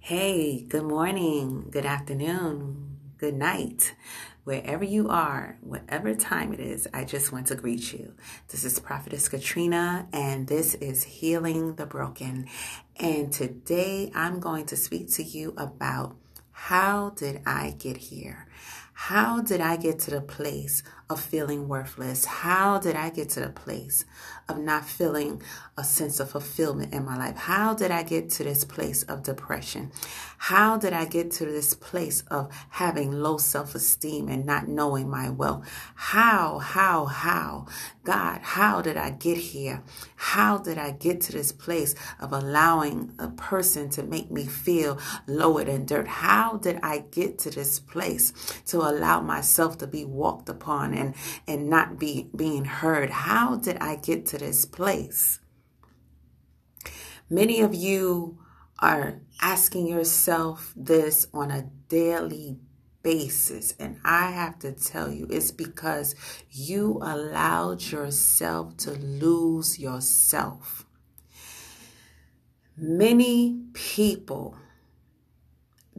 Hey, good morning, good afternoon, good night. Wherever you are, whatever time it is, I just want to greet you. This is Prophetess Katrina, and this is Healing the Broken. And today I'm going to speak to you about how did I get here? How did I get to the place of feeling worthless? How did I get to the place of not feeling a sense of fulfillment in my life? How did I get to this place of depression? How did I get to this place of having low self esteem and not knowing my wealth? How, how, how? God, how did I get here? How did I get to this place of allowing a person to make me feel lower than dirt? How did I get to this place to allow myself to be walked upon and, and not be being heard? How did I get to this place? Many of you are asking yourself this on a daily basis. And I have to tell you, it's because you allowed yourself to lose yourself. Many people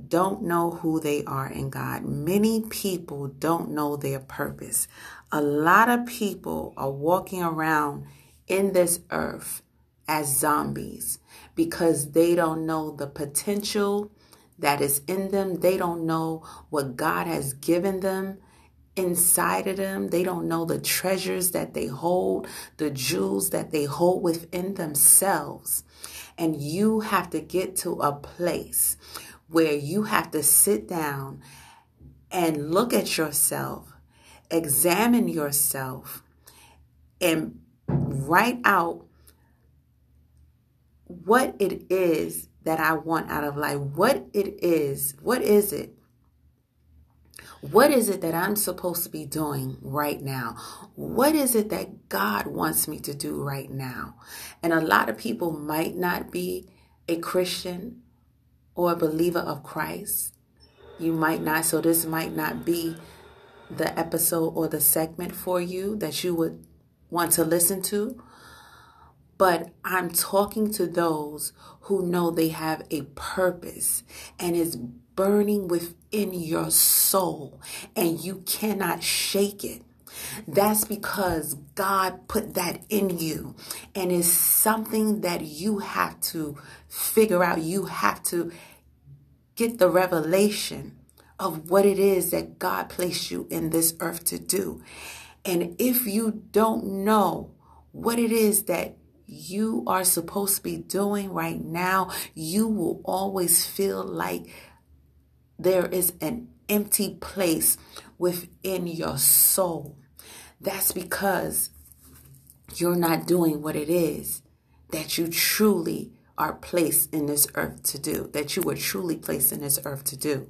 don't know who they are in God. Many people don't know their purpose. A lot of people are walking around in this earth as zombies because they don't know the potential that is in them. They don't know what God has given them inside of them. They don't know the treasures that they hold, the jewels that they hold within themselves. And you have to get to a place where you have to sit down and look at yourself, examine yourself, and write out what it is that I want out of life. What it is. What is it? What is it that I'm supposed to be doing right now? What is it that God wants me to do right now? And a lot of people might not be a Christian or a believer of Christ. You might not, so this might not be the episode or the segment for you that you would want to listen to. But I'm talking to those who know they have a purpose and is burning within your soul and you cannot shake it. That's because God put that in you and it's something that you have to figure out. You have to get the revelation of what it is that God placed you in this earth to do. And if you don't know what it is that you are supposed to be doing right now, you will always feel like there is an empty place within your soul. That's because you're not doing what it is that you truly are placed in this earth to do, that you were truly placed in this earth to do.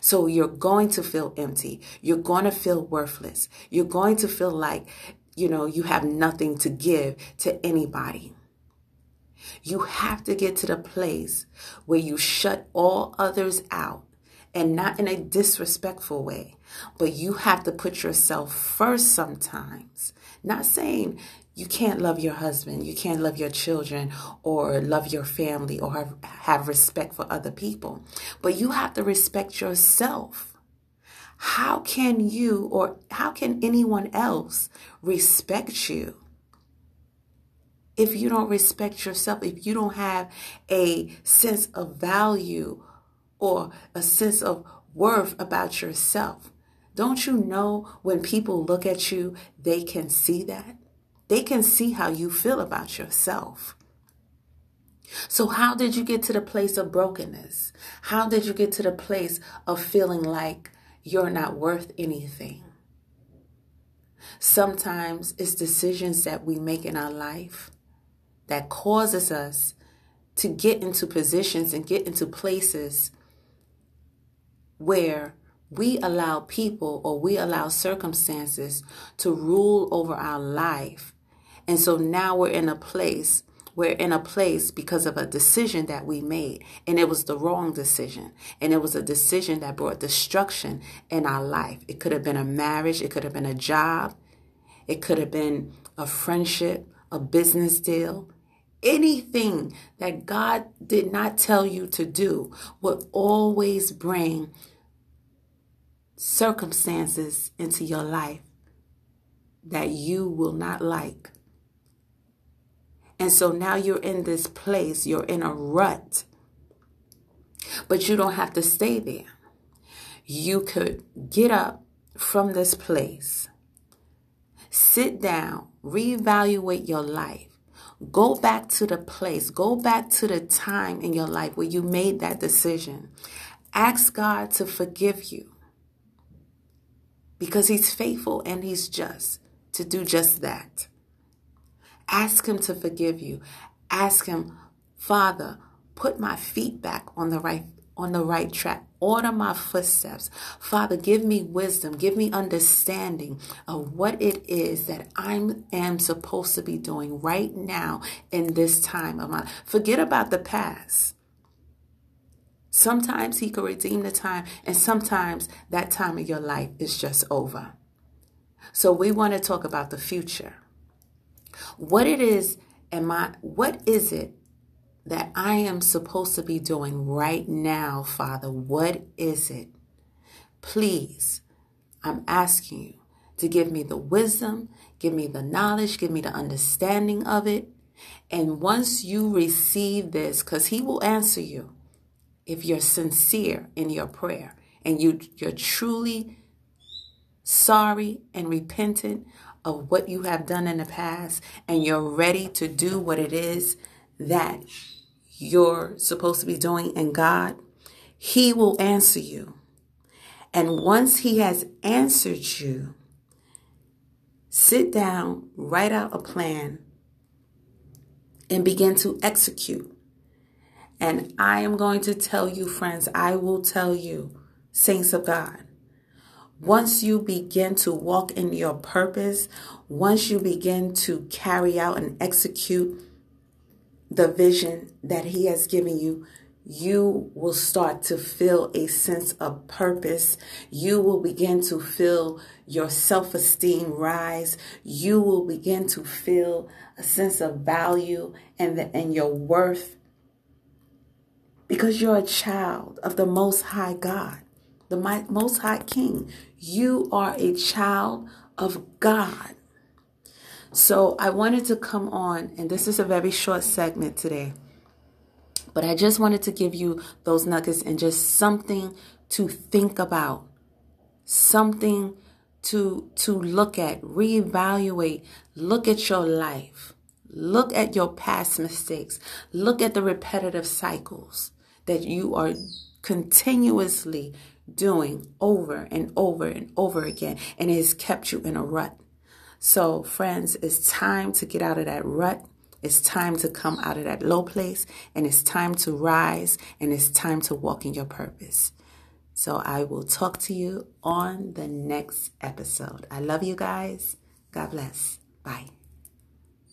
So you're going to feel empty. You're going to feel worthless. You're going to feel like, you know, you have nothing to give to anybody. You have to get to the place where you shut all others out and not in a disrespectful way, but you have to put yourself first sometimes. Not saying you can't love your husband, you can't love your children, or love your family, or have, have respect for other people, but you have to respect yourself. How can you or how can anyone else respect you? If you don't respect yourself, if you don't have a sense of value or a sense of worth about yourself. Don't you know when people look at you, they can see that? They can see how you feel about yourself. So, how did you get to the place of brokenness? How did you get to the place of feeling like you're not worth anything? Sometimes it's decisions that we make in our life that causes us to get into positions and get into places where we allow people or we allow circumstances to rule over our life. And so now we're in a place, we're in a place because of a decision that we made. And it was the wrong decision. And it was a decision that brought destruction in our life. It could have been a marriage, it could have been a job, it could have been a friendship, a business deal. anything that God did not tell you to do will always bring circumstances into your life that you will not like. And so now you're in this place, you're in a rut, but you don't have to stay there. You could get up from this place, sit down, reevaluate your life, Go back to the place, go back to the time in your life where you made that decision. Ask God to forgive you because He's faithful and He's just to do just that. Ask Him to forgive you. Ask Him, Father, put my feet back on the right on the right track. Order my footsteps. Father, give me wisdom. Give me understanding of what it is that I am supposed to be doing right now in this time of my. Forget about the past. Sometimes he can redeem the time, and sometimes that time of your life is just over. So we want to talk about the future. What it is, am I what is it that I am supposed to be doing right now, Father? What is it? Please, I'm asking you to give me the wisdom, give me the knowledge, give me the understanding of it. And once you receive this, because He will answer you if you're sincere in your prayer and you, you're truly sorry and repentant of what you have done in the past and you're ready to do what it is that you're supposed to be doing in God, He will answer you. And once He has answered you, sit down, write out a plan, and begin to execute. And I am going to tell you, friends, I will tell you, saints of God, once you begin to walk in your purpose, once you begin to carry out and execute the vision that He has given you, you will start to feel a sense of purpose. You will begin to feel your self esteem rise. You will begin to feel a sense of value and, the, and your worth because you're a child of the Most High God, the Most High King. You are a child of God. So I wanted to come on, and this is a very short segment today, but I just wanted to give you those nuggets and just something to think about, something to to look at, reevaluate, look at your life. Look at your past mistakes. Look at the repetitive cycles that you are continuously doing over and over and over again, and it has kept you in a rut. So, friends, it's time to get out of that rut. It's time to come out of that low place and it's time to rise and it's time to walk in your purpose. So, I will talk to you on the next episode. I love you guys. God bless. Bye.